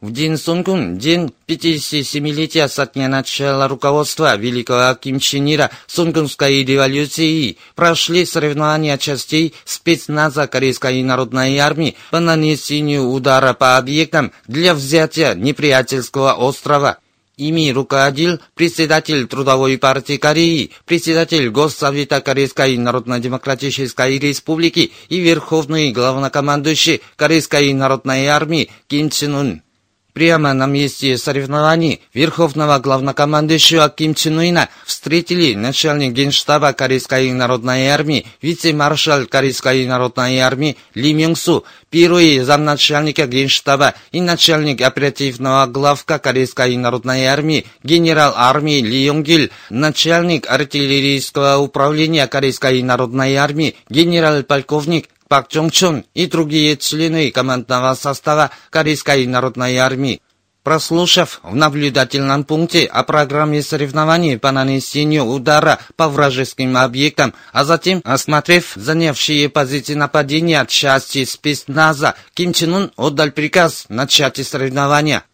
В день Сунгун, день 57-летия со дня начала руководства Великого Ким Чен Ира Сунгунской революции прошли соревнования частей спецназа Корейской народной армии по нанесению удара по объектам для взятия неприятельского острова. Ими руководил председатель Трудовой партии Кореи, председатель Госсовета Корейской Народно-Демократической Республики и верховный главнокомандующий Корейской народной армии Ким Чен Ун. Прямо на месте соревнований Верховного главнокомандующего Ким Чен Уина встретили начальник генштаба Корейской народной армии, вице-маршал Корейской народной армии Ли Мюнгсу, первый замначальника генштаба и начальник оперативного главка Корейской народной армии генерал армии Ли Йонгил, начальник артиллерийского управления Корейской народной армии генерал-полковник Пак Чончон и другие члены командного состава Корейской народной армии. Прослушав в наблюдательном пункте о программе соревнований по нанесению удара по вражеским объектам, а затем осмотрев занявшие позиции нападения части спецназа, Ким Чен Ун отдал приказ начать соревнования.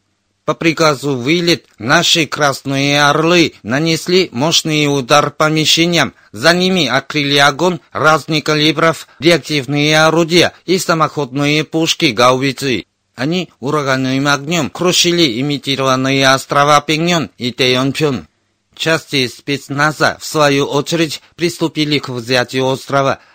По приказу вылет наши красные орлы нанесли мощный удар по мишеням. За ними открыли огонь разных калибров, реактивные орудия и самоходные пушки гаубицы. Они ураганным огнем крушили имитированные острова Пеньон и Тэйонпён. Части спецназа, в свою очередь, приступили к взятию острова –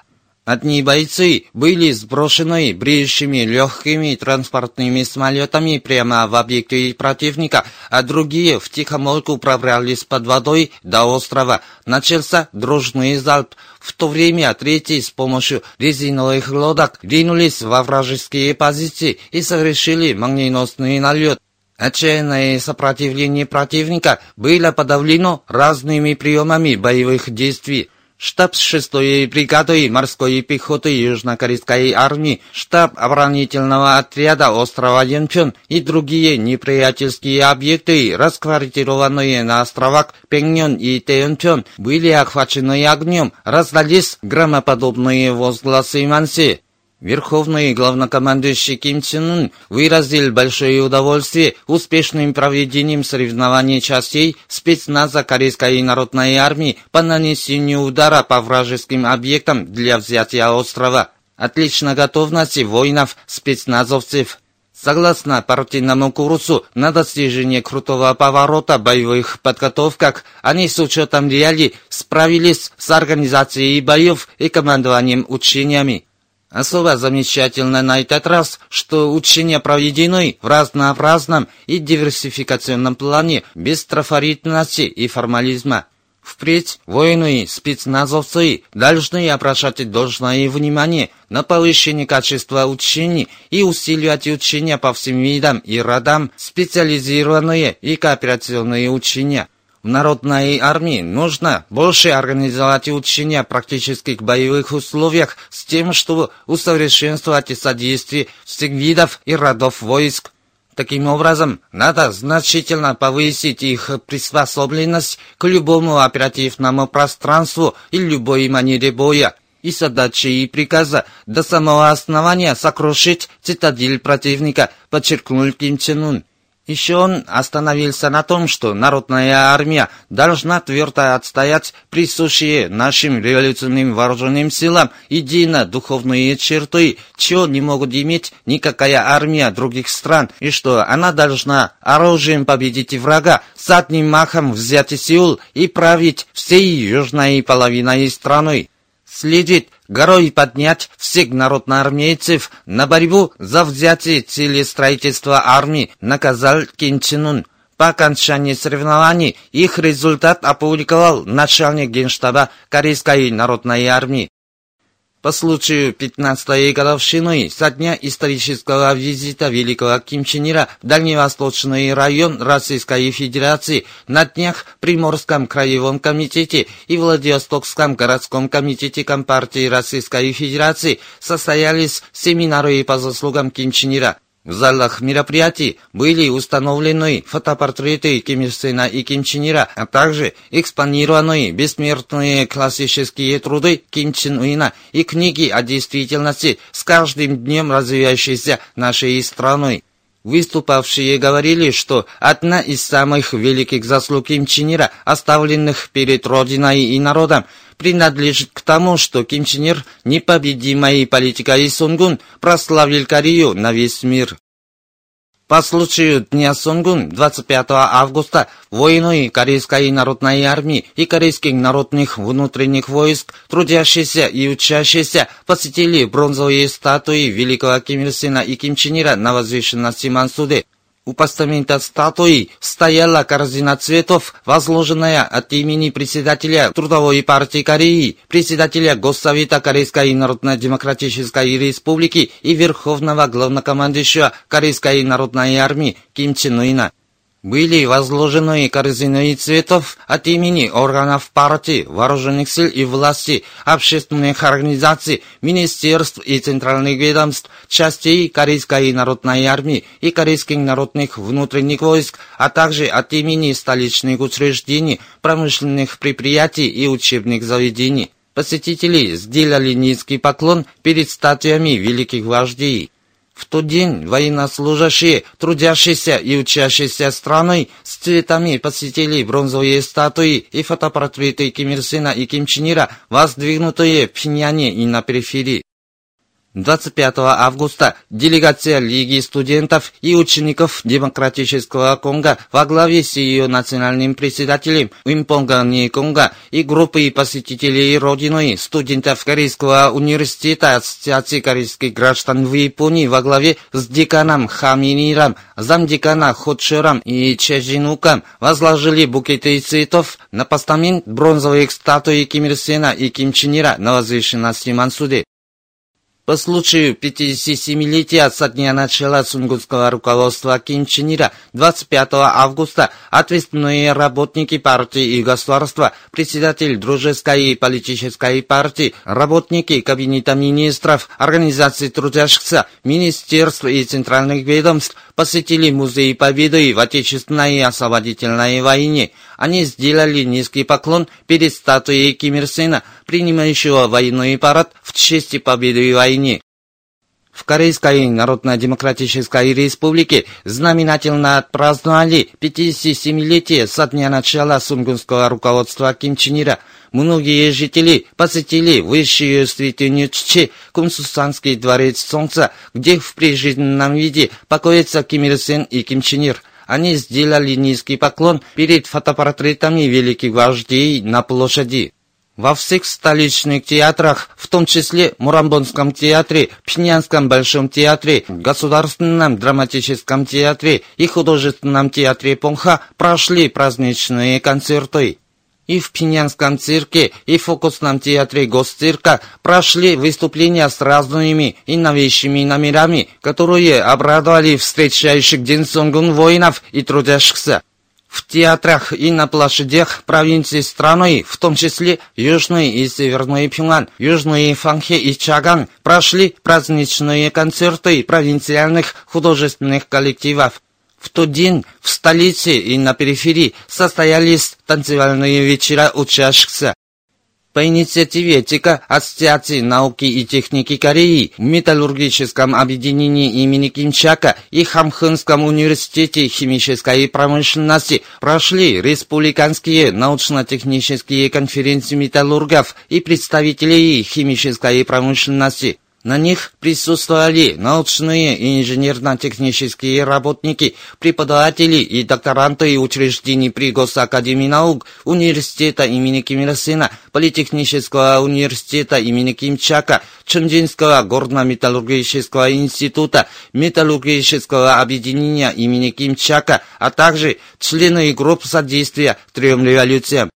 Одни бойцы были сброшены бреющими легкими транспортными самолетами прямо в объекты противника, а другие в тихомолку пробрались под водой до острова. Начался дружный залп. В то время третий с помощью резиновых лодок ринулись во вражеские позиции и совершили молниеносный налет. Отчаянное сопротивление противника было подавлено разными приемами боевых действий штаб 6-й бригады морской пехоты Южнокорейской армии, штаб оборонительного отряда острова Янпён и другие неприятельские объекты, расквартированные на островах Пеньон и Тэйонпён, были охвачены огнем, раздались громоподобные возгласы Манси. Верховный главнокомандующий Ким Чен Ун выразил большое удовольствие успешным проведением соревнований частей спецназа Корейской народной армии по нанесению удара по вражеским объектам для взятия острова. Отличная готовность воинов, спецназовцев. Согласно партийному курсу на достижение крутого поворота боевых подготовках, они с учетом реалий справились с организацией боев и командованием учениями. Особо замечательно на этот раз, что учения проведены в разнообразном и диверсификационном плане без трафаритности и формализма. Впредь воины и спецназовцы должны обращать должное внимание на повышение качества учений и усиливать учения по всем видам и родам, специализированные и кооперационные учения – в народной армии нужно больше организовать учения практических боевых условиях с тем, чтобы усовершенствовать содействие всех видов и родов войск. Таким образом, надо значительно повысить их приспособленность к любому оперативному пространству и любой манере боя, и задачи и приказа до самого основания сокрушить цитадель противника, подчеркнул Ким Чен Ун. Еще он остановился на том, что народная армия должна твердо отстоять присущие нашим революционным вооруженным силам едино-духовные черты, чего не могут иметь никакая армия других стран, и что она должна оружием победить врага, с одним махом взять Сеул и править всей южной половиной страной. Следит горой поднять всех народноармейцев на борьбу за взятие цели строительства армии, наказал Ким Чен Ун. По окончании соревнований их результат опубликовал начальник генштаба Корейской народной армии. По случаю 15-й годовщины со дня исторического визита великого Ким Чен Ира в Дальневосточный район Российской Федерации на днях Приморском краевом комитете и Владивостокском городском комитете Компартии Российской Федерации состоялись семинары по заслугам Ким Чен Ира. В залах мероприятий были установлены фотопортреты Ким Ир Сена и Ким Чен Ира, а также экспонированы бессмертные классические труды Ким Чен Уина и книги о действительности с каждым днем развивающейся нашей страной. Выступавшие говорили, что одна из самых великих заслуг Ким Чен Ира, оставленных перед Родиной и народом, принадлежит к тому, что Ким Чен Ир, непобедимой политикой Сунгун, прославил Корею на весь мир. По случаю Дня Сунгун 25 августа воины Корейской народной армии и корейских народных внутренних войск, трудящиеся и учащиеся, посетили бронзовые статуи великого Ким Ир Сена и Ким Чен Ира на возвышенности Мансуде. У постамента статуи стояла корзина цветов, возложенная от имени председателя Трудовой партии Кореи, председателя Госсовета Корейской Народно-Демократической Республики и Верховного Главнокомандующего Корейской Народной Армии Ким Чен Уина были возложены корзины цветов от имени органов партии, вооруженных сил и власти, общественных организаций, министерств и центральных ведомств, частей Корейской народной армии и корейских народных внутренних войск, а также от имени столичных учреждений, промышленных предприятий и учебных заведений. Посетители сделали низкий поклон перед статуями великих вождей. В тот день военнослужащие, трудящиеся и учащиеся страной с цветами посетили бронзовые статуи и фотопортреты Ким Ир Сена и Ким Чен Ира, воздвигнутые в Пхеньяне и на периферии. 25 августа делегация Лиги студентов и учеников Демократического Конго во главе с ее национальным председателем Уимпонга Никонга и группой посетителей Родиной студентов Корейского университета Ассоциации корейских граждан в Японии во главе с деканом Хаминиром, замдекана Ходшером и Чежинуком возложили букеты цветов на постамент бронзовых статуи Ким Ир Сена и Ким Чен Ира на возвышенности Мансуде. По случаю 57-летия со дня начала сунгутского руководства Ким Чен Ира 25 августа ответственные работники партии и государства, председатель дружеской и политической партии, работники кабинета министров, организаций трудящихся, министерств и центральных ведомств посетили музей Победы в Отечественной освободительной войне. Они сделали низкий поклон перед статуей Ким Ир Сена, принимающего военный парад в честь победы в войне. В Корейской Народно-Демократической Республике знаменательно отпраздновали 57-летие со дня начала сунгунского руководства Ким Чен Ира. Многие жители посетили высшую святыню Ччи, Кумсусанский дворец Солнца, где в прижизненном виде покоятся Ким Ир Сен и Ким Чен Ир. Они сделали низкий поклон перед фотопортретами великих вождей на площади. Во всех столичных театрах, в том числе Мурамбонском театре, Пхенянском Большом театре, Государственном драматическом театре и Художественном театре Понха прошли праздничные концерты. И в Пхенянском цирке, и в фокусном театре Госцирка прошли выступления с разными и новейшими номерами, которые обрадовали встречающих День Сонгун воинов и трудящихся. В театрах и на площадях провинций страны, в том числе Южный и Северный Пюнган, Южный Фанхе и Чаган, прошли праздничные концерты провинциальных художественных коллективов. В тот день в столице и на периферии состоялись танцевальные вечера учащихся. По инициативе ТИКа Ассоциации науки и техники Кореи в Металлургическом объединении имени Кимчака и Хамхынском университете химической промышленности прошли республиканские научно-технические конференции металлургов и представителей химической промышленности. На них присутствовали научные и инженерно-технические работники, преподаватели и докторанты учреждений при Госакадемии наук, университета имени Ким Ир Сена, Политехнического университета имени Ким Чака, Чунджинского горно-металлургического института, Металлургического объединения имени Ким Чака, а также члены групп содействия трем революциям.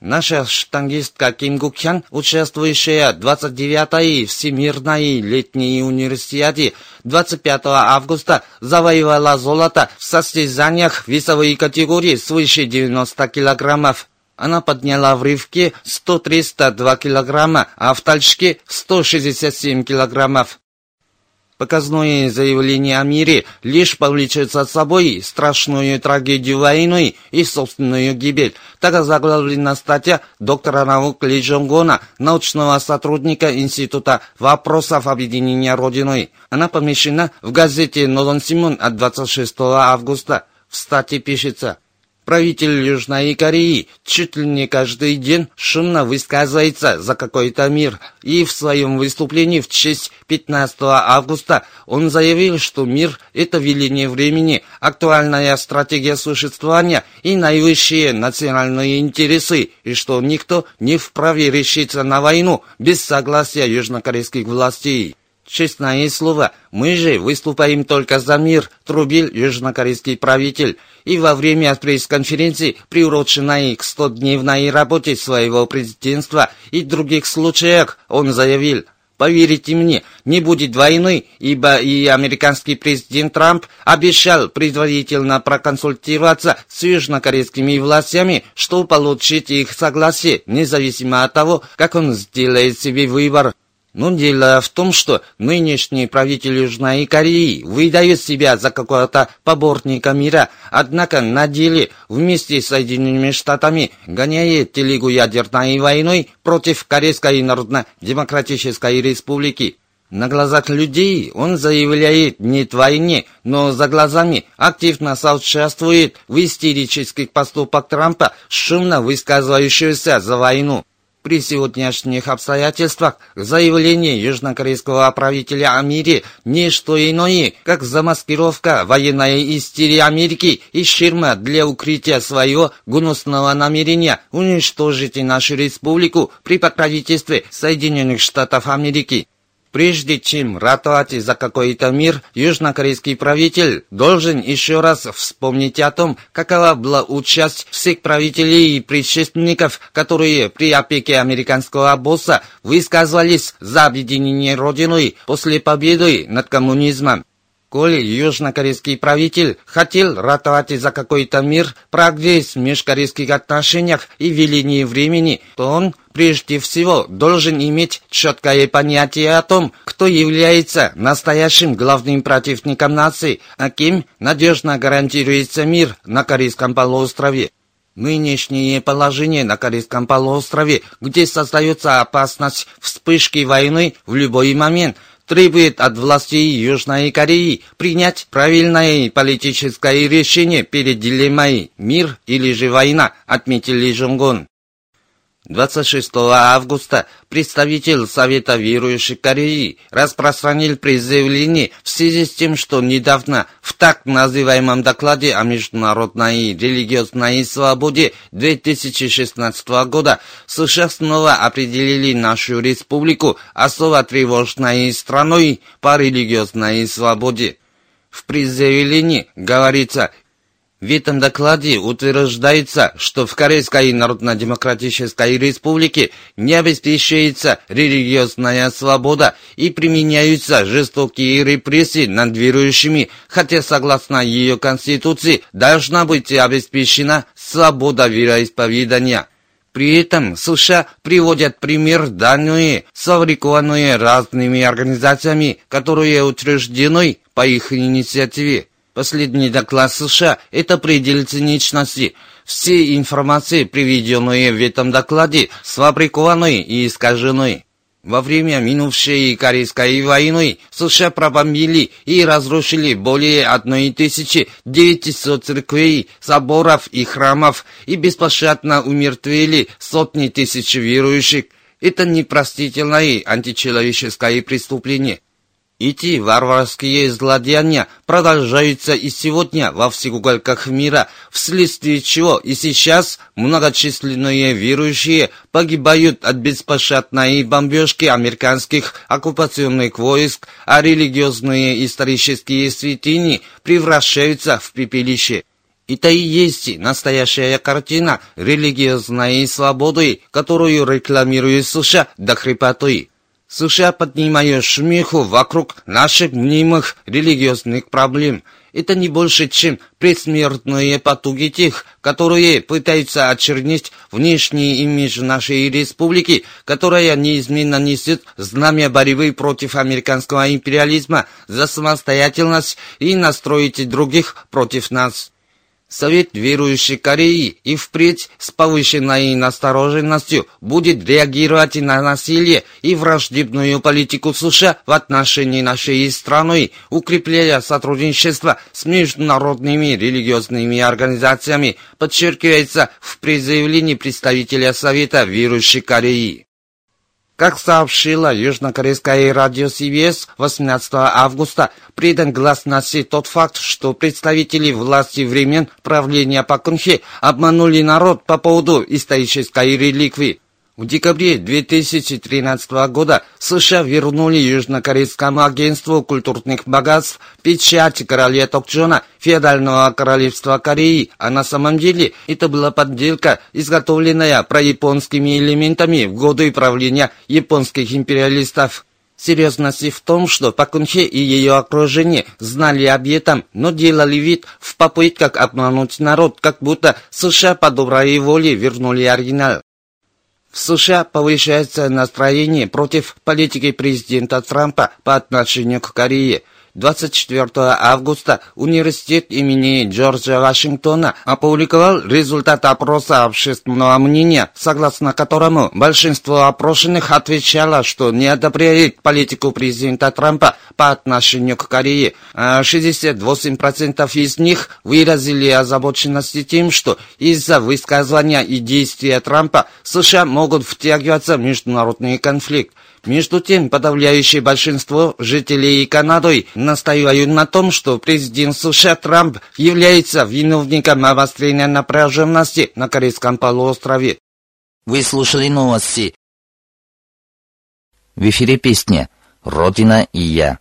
Наша штангистка Ким Гукхян, участвующая в 29-й Всемирной летней универсиаде 25 августа, завоевала золото в состязаниях весовой категории свыше 90 килограммов. Она подняла в рывке 100-302 килограмма, а в толчке 167 килограммов. Показное заявление о мире лишь повлечет за собой страшную трагедию войны и собственную гибель. Так заглавлена статья доктора наук Ли Джонгона, научного сотрудника Института вопросов объединения Родиной. Она помещена в газете «Нодон Симон» от 26 августа. В статье пишется – Правитель Южной Кореи чуть ли не каждый день шумно высказывается за какой-то мир, и в своем выступлении в честь 15 августа он заявил, что мир – это веление времени, актуальная стратегия существования и наивысшие национальные интересы, и что никто не вправе решиться на войну без согласия южнокорейских властей. Честное слово, мы же выступаем только за мир, трубил южнокорейский правитель. И во время пресс-конференции, приуроченной к 100-дневной работе своего президентства и других случаях, он заявил, Поверьте мне, не будет войны, ибо и американский президент Трамп обещал предварительно проконсультироваться с южнокорейскими властями, чтобы получить их согласие, независимо от того, как он сделает себе выбор. Но дело в том, что нынешний правитель Южной Кореи выдает себя за какого-то поборника мира, однако на деле вместе с Соединенными Штатами гоняет телегу ядерной войной против Корейской Народно-Демократической Республики. На глазах людей он заявляет «нет войне», но за глазами активно соучаствует в истерических поступках Трампа, шумно высказывающегося за войну. При сегодняшних обстоятельствах заявление южнокорейского правителя о мире не что иное, как замаскировка военной истерии Америки и ширма для укрытия своего гнусного намерения уничтожить нашу республику при покровительстве Соединенных Штатов Америки. Прежде чем ратовать за какой-то мир, южнокорейский правитель должен еще раз вспомнить о том, какова была участь всех правителей и предшественников, которые при опеке американского босса высказывались за объединение Родиной после победы над коммунизмом. Коли южнокорейский правитель хотел ратовать за какой-то мир, прогресс в межкорейских отношениях и велении времени, то он прежде всего должен иметь четкое понятие о том, кто является настоящим главным противником нации, а кем надежно гарантируется мир на Корейском полуострове. Нынешнее положение на Корейском полуострове, где создается опасность вспышки войны в любой момент – требует от властей Южной Кореи принять правильное политическое решение перед дилеммой «мир или же война», отметил Ли Жонгон. 26 августа представитель Совета верующих Кореи распространил заявление в связи с тем, что недавно в так называемом докладе о международной религиозной свободе 2016 года США снова определили нашу республику особо тревожной страной по религиозной свободе. В предзаявлении говорится, в этом докладе утверждается, что в Корейской Народно-Демократической Республике не обеспечивается религиозная свобода и применяются жестокие репрессии над верующими, хотя согласно ее конституции должна быть обеспечена свобода вероисповедания. При этом США приводят пример данные, сфабрикованные разными организациями, которые утверждены по их инициативе. Последний доклад США – это предел циничности. Все информации, приведенные в этом докладе, сфабрикованы и искажены. Во время минувшей Корейской войны США пробомбили и разрушили более 1900 церквей, соборов и храмов и беспощадно умертвили сотни тысяч верующих. Это непростительное античеловеческое преступление. Эти варварские злодеяния продолжаются и сегодня во всех уголках мира, вследствие чего и сейчас многочисленные верующие погибают от беспощадной бомбежки американских оккупационных войск, а религиозные исторические святыни превращаются в пепелище. Это и есть настоящая картина религиозной свободы, которую рекламирует США до хрипоты. США поднимают шумиху вокруг наших мнимых религиозных проблем – это не больше, чем предсмертные потуги тех, которые пытаются очернить внешний имидж нашей республики, которая неизменно несет знамя борьбы против американского империализма за самостоятельность и настроить других против нас. Совет верующей Кореи и впредь с повышенной настороженностью будет реагировать на насилие и враждебную политику США в отношении нашей страны, укрепляя сотрудничество с международными религиозными организациями, подчеркивается в призывлении представителя Совета верующей Кореи. Как сообщила южнокорейское радио CBS 18 августа, придан гласности тот факт, что представители власти времен правления Пакунхе обманули народ по поводу исторической реликвии. В декабре 2013 года США вернули Южнокорейскому агентству культурных богатств печать короля Токчона феодального королевства Кореи, а на самом деле это была подделка, изготовленная прояпонскими элементами в годы правления японских империалистов. Серьезность в том, что Пакунхе и ее окружение знали об этом, но делали вид в попытках обмануть народ, как будто США по доброй воле вернули оригинал. В США повышается настроение против политики президента Трампа по отношению к Корее – 24 августа университет имени Джорджа Вашингтона опубликовал результат опроса общественного мнения, согласно которому большинство опрошенных отвечало, что не одобряет политику президента Трампа по отношению к Корее. А 68% из них выразили озабоченность тем, что из-за высказывания и действия Трампа США могут втягиваться в международный конфликт. Между тем, подавляющее большинство жителей Канады настаивают на том, что президент США Трамп является виновником обострения напряженности на Корейском полуострове. Вы слушали новости. В эфире песня «Родина и я».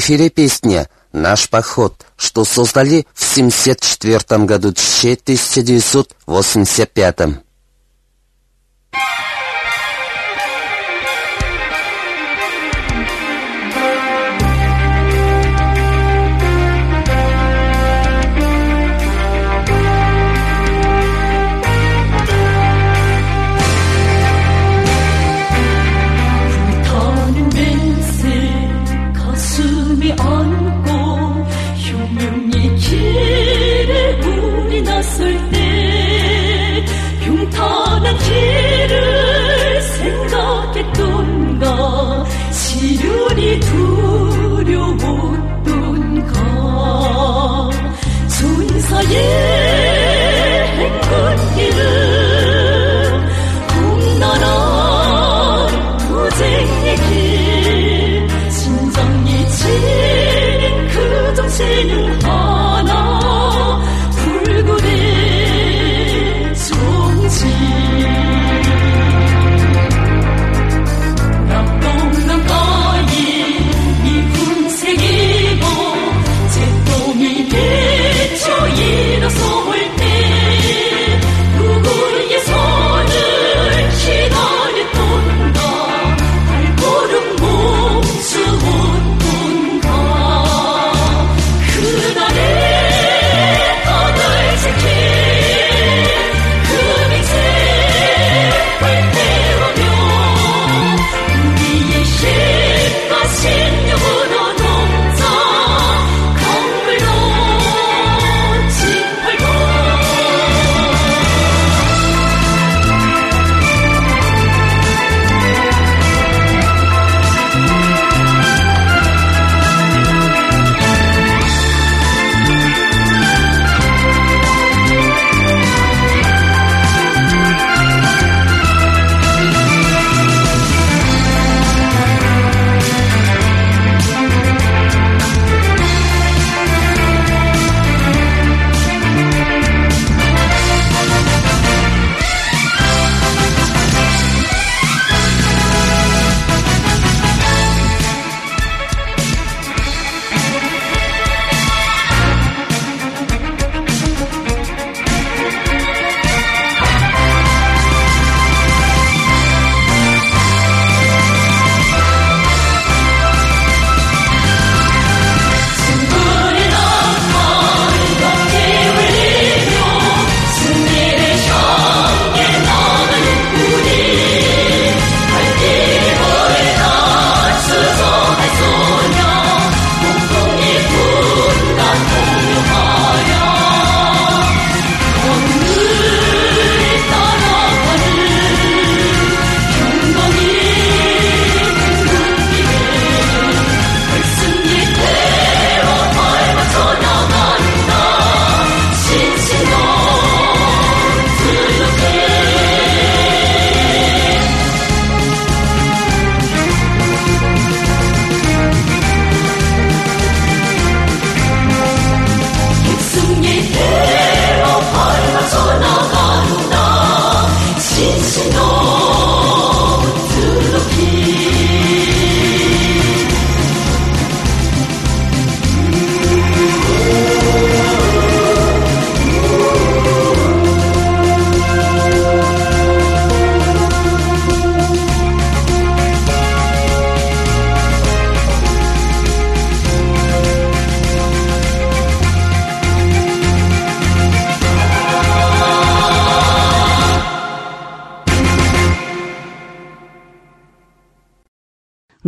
эфире песня «Наш поход», что создали в 1974 году 1985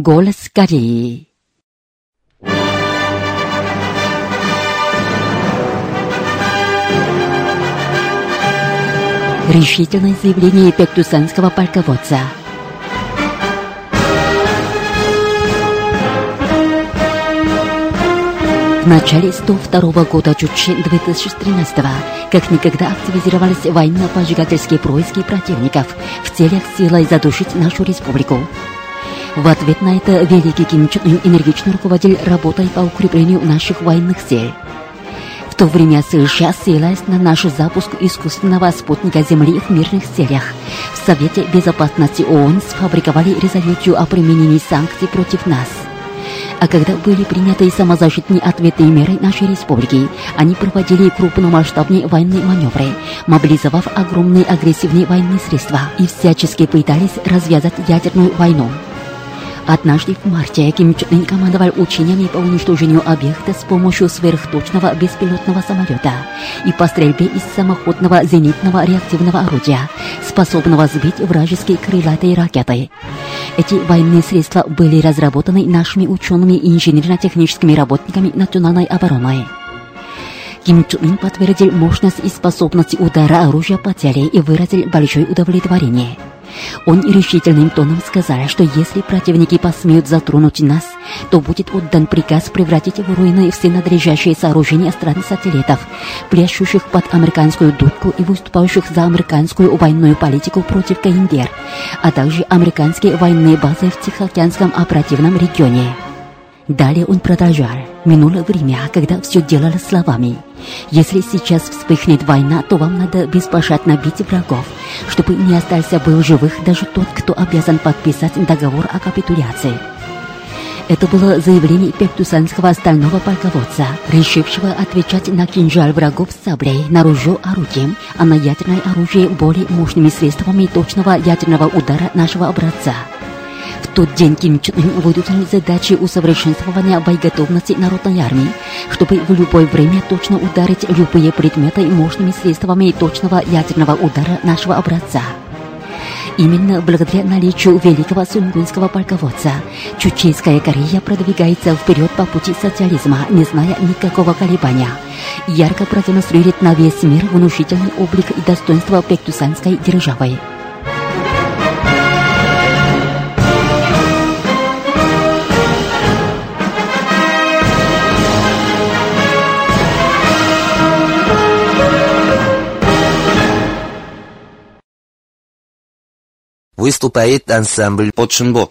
Голос Кореи. Решительное заявление пектусанского полководца. В начале 102 года Чучи 2013 как никогда активизировались военно-поджигательские происки противников в целях силой задушить нашу республику. В ответ на это великий Ким Чен Ын энергично руководил работой по укреплению наших военных сил. В то время США, ссылаясь на наш запуск искусственного спутника Земли в мирных целях, в Совете Безопасности ООН сфабриковали резолюцию о применении санкций против нас. А когда были приняты самозащитные ответные меры нашей республики, они проводили крупномасштабные военные маневры, мобилизовав огромные агрессивные военные средства и всячески пытались развязать ядерную войну. Однажды в марте Ким Чен Ын командовал учениями по уничтожению объекта с помощью сверхточного беспилотного самолета и по стрельбе из самоходного зенитного реактивного орудия, способного сбить вражеские крылатые ракеты. Эти военные средства были разработаны нашими учеными и инженерно-техническими работниками национальной обороны. Ким Чен Ын подтвердил мощность и способность удара оружия по цели и выразил большое удовлетворение. Он решительным тоном сказал, что если противники посмеют затронуть нас, то будет отдан приказ превратить в руины все надлежащие сооружения стран-сателлитов, пляшущих под американскую дудку и выступающих за американскую военную политику против КНДР, а также американские военные базы в Тихоокеанском оперативном регионе. Далее он продолжал. Минуло время, когда все делало словами. Если сейчас вспыхнет война, то вам надо беспощадно бить врагов, чтобы не остался бы в живых даже тот, кто обязан подписать договор о капитуляции. Это было заявление пектусанского стального полководца, решившего отвечать на кинжал врагов саблей, на ружье орудием, а на ядерное оружие более мощными средствами точного ядерного удара нашего образца. Тот день Ким Чен Ын выдвинул задачи усовершенствования боеготовности народной армии, чтобы в любое время точно ударить любые предметы мощными средствами точного ядерного удара нашего образца. Именно благодаря наличию великого сунгунского полководца Чучейская Корея продвигается вперед по пути социализма, не зная никакого колебания. Ярко продемонстрирует на весь мир внушительный облик и достоинство пектусанской державы. Выступает ансамбль Подшинбо.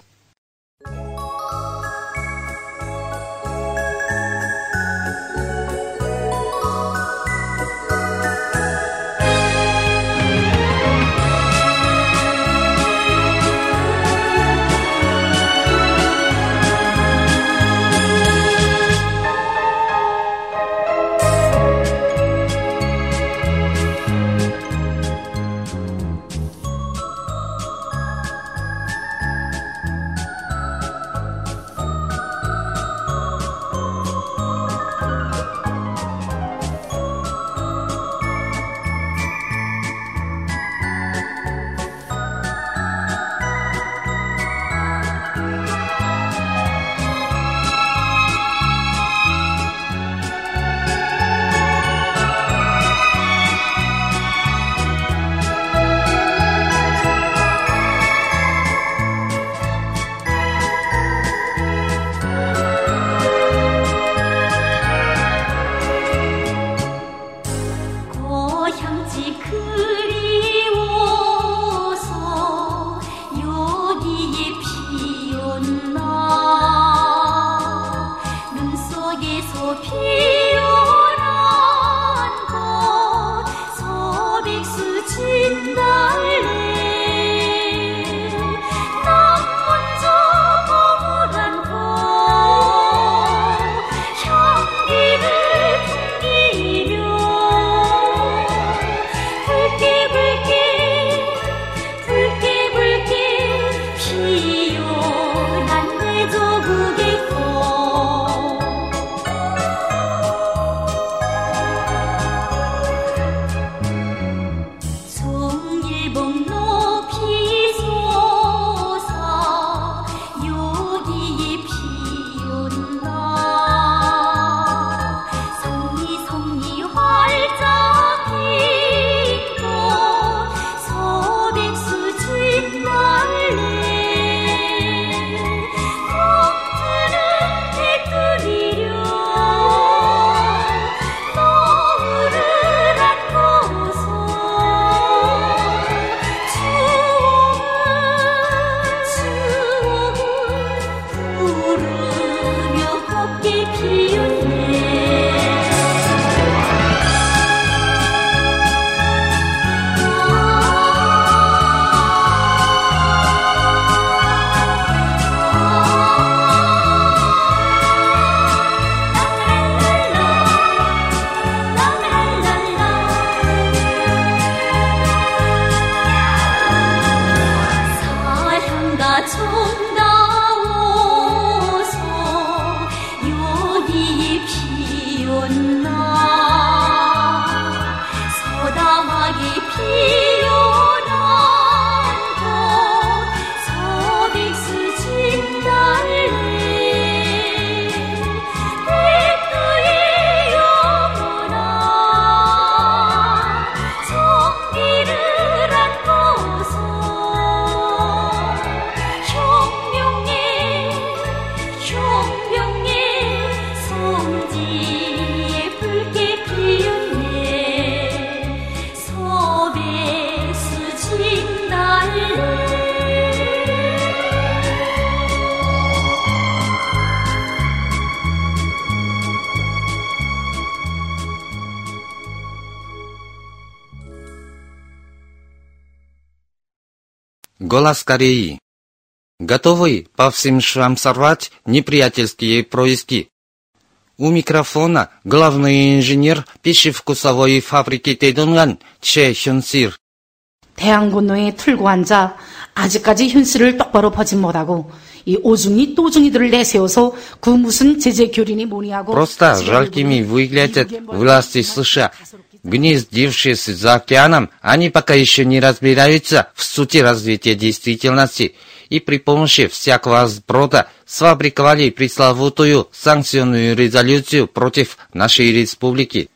Голос Кореи. Готовы по всем швам сорвать неприятельские происки? У микрофона главный инженер пищевкусовой фабрики Тэдунган Че Хюнсир. 대항건너에 틀고 앉아 아직까지 현실을 똑바로 보지 못하고 이 오중이 또중이들을 내세워서 그 무슨 제재 교린이 뭐니 하고 Просто жалкими выглядят власти США. Гнездившись за океаном, они пока еще не разбираются в сути развития действительности и при помощи всякого сброда сфабриковали пресловутую санкционную резолюцию против нашей республики.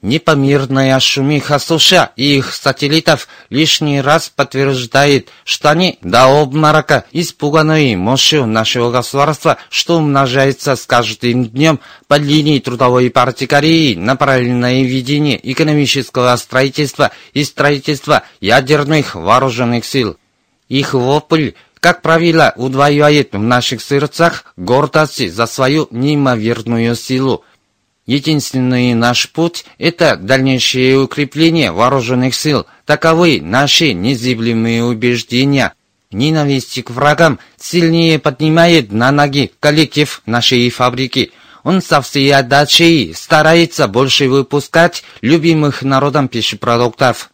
Непомерная шумиха США и их сателлитов лишний раз подтверждает, что они до обморока испуганные мощью нашего государства, что умножается с каждым днем под линией трудовой партии Кореи направленное ведение экономического строительства и строительства ядерных вооруженных сил. Их вопль, как правило, удваивает в наших сердцах гордость за свою неимоверную силу. Единственный наш путь – это дальнейшее укрепление вооруженных сил. Таковы наши незыблемые убеждения. Ненависть к врагам сильнее поднимает на ноги коллектив нашей фабрики. Он со всей отдачей старается больше выпускать любимых народом пищепродуктов.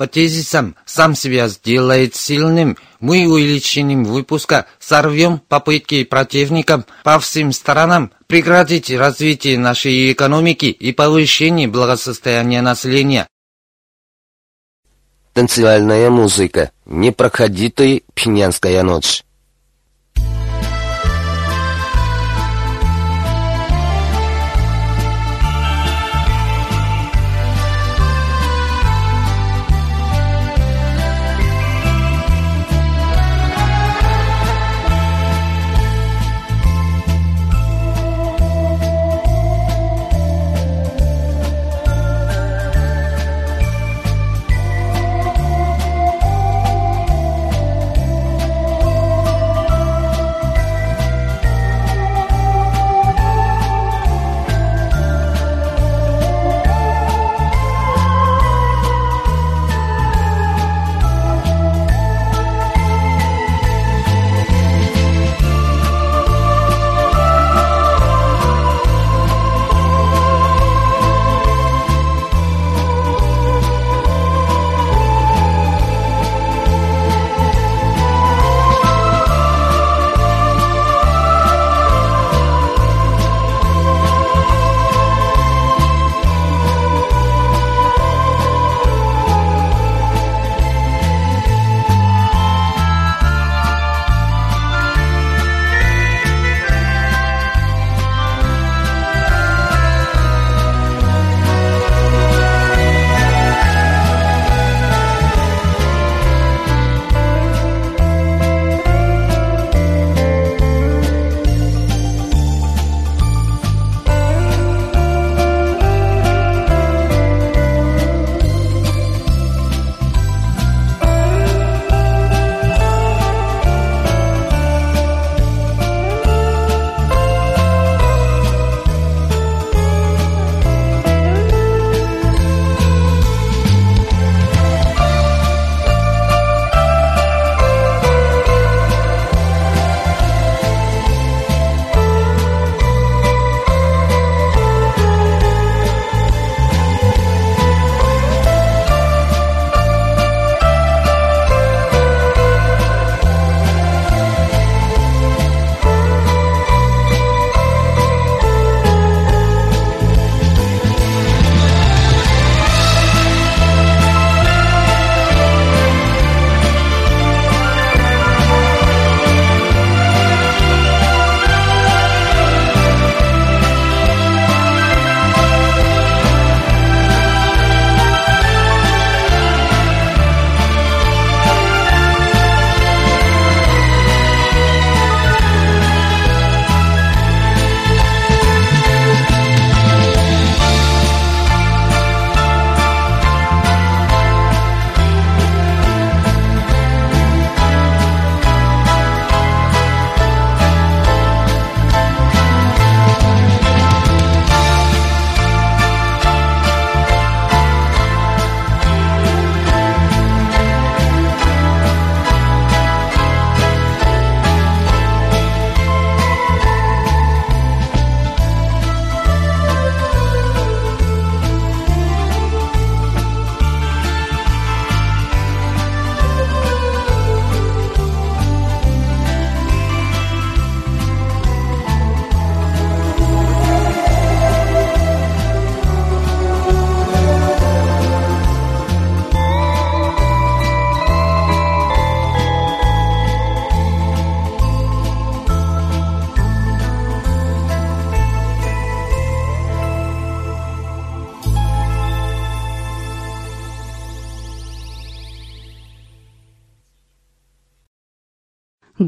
По тезисам «сам себя сделает сильным», мы увеличением выпуска сорвем попытки противникам по всем сторонам преградить развитие нашей экономики и повышение благосостояния населения. Танцевальная музыка. Не проходи пьянская ночь.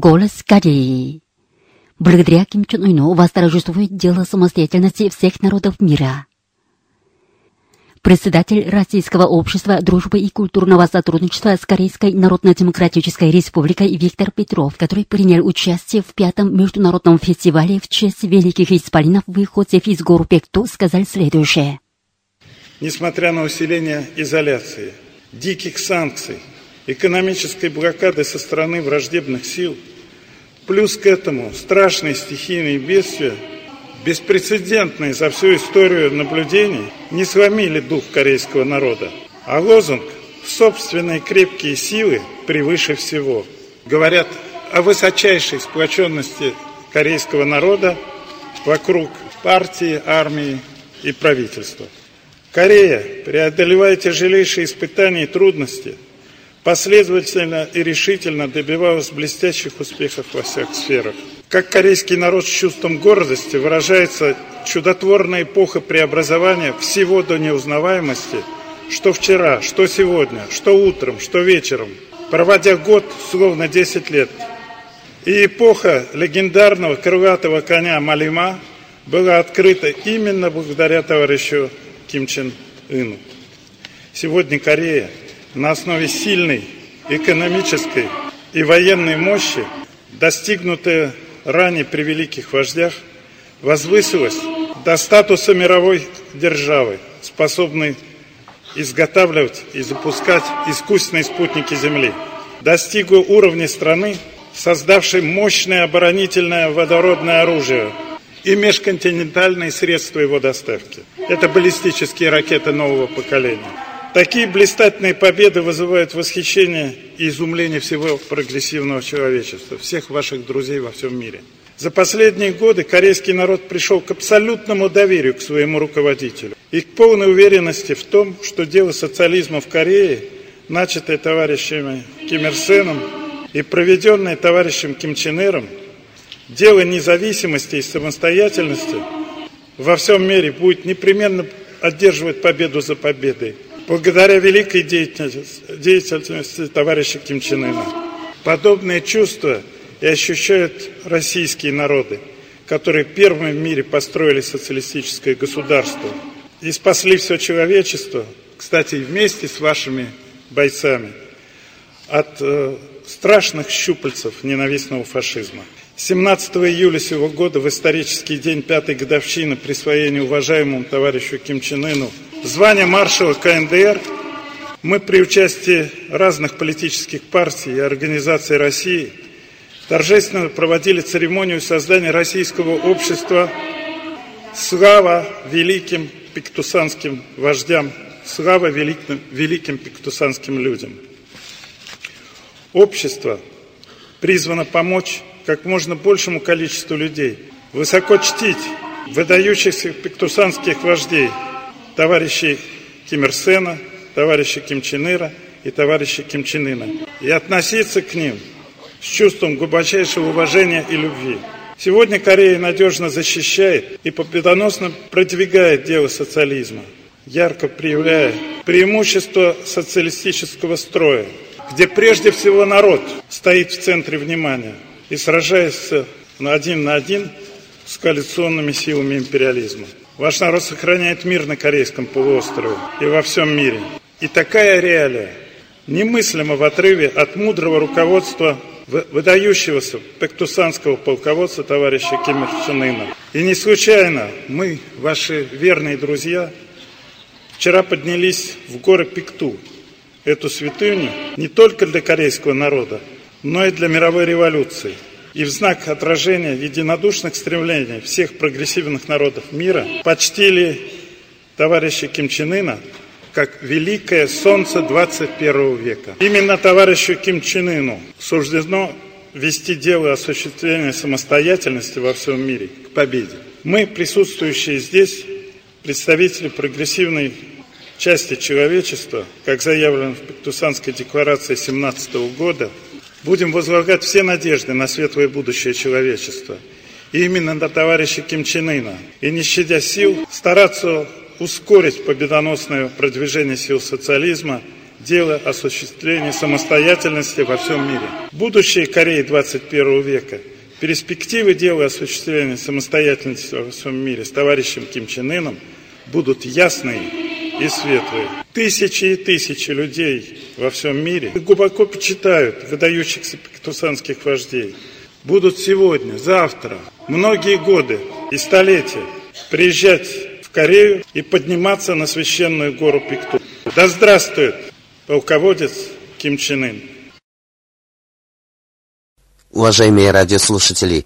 Голос Кореи. Благодаря Ким Чен Ыну восторжествует дело самостоятельности всех народов мира. Председатель Российского общества дружбы и культурного сотрудничества с Корейской Народно-Демократической Республикой Виктор Петров, который принял участие в пятом международном фестивале в честь великих исполинов выходцев из гор Пекту, сказал следующее. Несмотря на усиление изоляции, диких санкций, экономической блокады со стороны враждебных сил, плюс к этому страшные стихийные бедствия, беспрецедентные за всю историю наблюдений, не сломили дух корейского народа. А лозунг «собственные крепкие силы превыше всего» говорят о высочайшей сплоченности корейского народа вокруг партии, армии и правительства. Корея, преодолевая тяжелейшие испытания и трудности, последовательно и решительно добивалась блестящих успехов во всех сферах. Как корейский народ с чувством гордости выражается чудотворная эпоха преобразования всего до неузнаваемости, что вчера, что сегодня, что утром, что вечером, проводя год, словно 10 лет. И эпоха легендарного крылатого коня Малима была открыта именно благодаря товарищу Ким Чен Ыну. Сегодня Корея на основе сильной экономической и военной мощи, достигнутая ранее при великих вождях, возвысилась до статуса мировой державы, способной изготавливать и запускать искусственные спутники Земли. Достигла уровня страны, создавшей мощное оборонительное водородное оружие и межконтинентальные средства его доставки. Это баллистические ракеты нового поколения. Такие блистательные победы вызывают восхищение и изумление всего прогрессивного человечества, всех ваших друзей во всем мире. За последние годы корейский народ пришел к абсолютному доверию к своему руководителю и к полной уверенности в том, что дело социализма в Корее, начатое товарищами Ким Ир Сеном и проведенное товарищем Ким Чен Иром, дело независимости и самостоятельности во всем мире будет непременно одерживать победу за победой, благодаря великой деятельности, деятельности товарища Ким Чен Ына. Подобные чувства и ощущают российские народы, которые первыми в мире построили социалистическое государство и спасли все человечество, кстати, вместе с вашими бойцами, от э, страшных щупальцев ненавистного фашизма. 17 июля сего года, в исторический день пятой годовщины присвоения уважаемому товарищу Ким Чен Ыну звания маршала КНДР, мы при участии разных политических партий и организаций России торжественно проводили церемонию создания российского общества «Слава великим пиктусанским вождям, слава великим, великим пиктусанским людям». Общество призвано помочь как можно большему количеству людей, высоко чтить выдающихся пиктусанских вождей, товарищей Ким Ир Сена, товарища Ким Чен Ира и товарища Ким Чен Ына, и относиться к ним с чувством глубочайшего уважения и любви. Сегодня Корея надежно защищает и победоносно продвигает дело социализма, ярко проявляя преимущество социалистического строя, где прежде всего народ стоит в центре внимания и сражается на один на один с коалиционными силами империализма. Ваш народ сохраняет мир на Корейском полуострове и во всем мире. И такая реалия немыслима в отрыве от мудрого руководства выдающегося пектусанского полководца товарища Ким Ир Чен. И не случайно мы, ваши верные друзья, вчера поднялись в горы Пикту, эту святыню не только для корейского народа, но и для мировой революции. И в знак отражения единодушных стремлений всех прогрессивных народов мира почтили товарища Ким Чен Ына как великое солнце 21 века. Именно товарищу Ким Чен Ыну суждено вести дело осуществления самостоятельности во всем мире к победе. Мы, присутствующие здесь, представители прогрессивной части человечества, как заявлено в Пектусанской декларации 17 года, будем возлагать все надежды на светлое будущее человечества. И именно на товарища Ким Чен Ына. И не щадя сил, стараться ускорить победоносное продвижение сил социализма, дело осуществления самостоятельности во всем мире. Будущее Кореи 21 века, перспективы дела осуществления самостоятельности во всем мире с товарищем Ким Чен Ыном будут ясные и светлые. Тысячи и тысячи людей во всем мире глубоко почитают выдающихся пактусанских вождей. Будут сегодня, завтра, многие годы и столетия приезжать в Корею и подниматься на священную гору Пикту. Да здравствует полководец Ким Чен Ын. Уважаемые радиослушатели,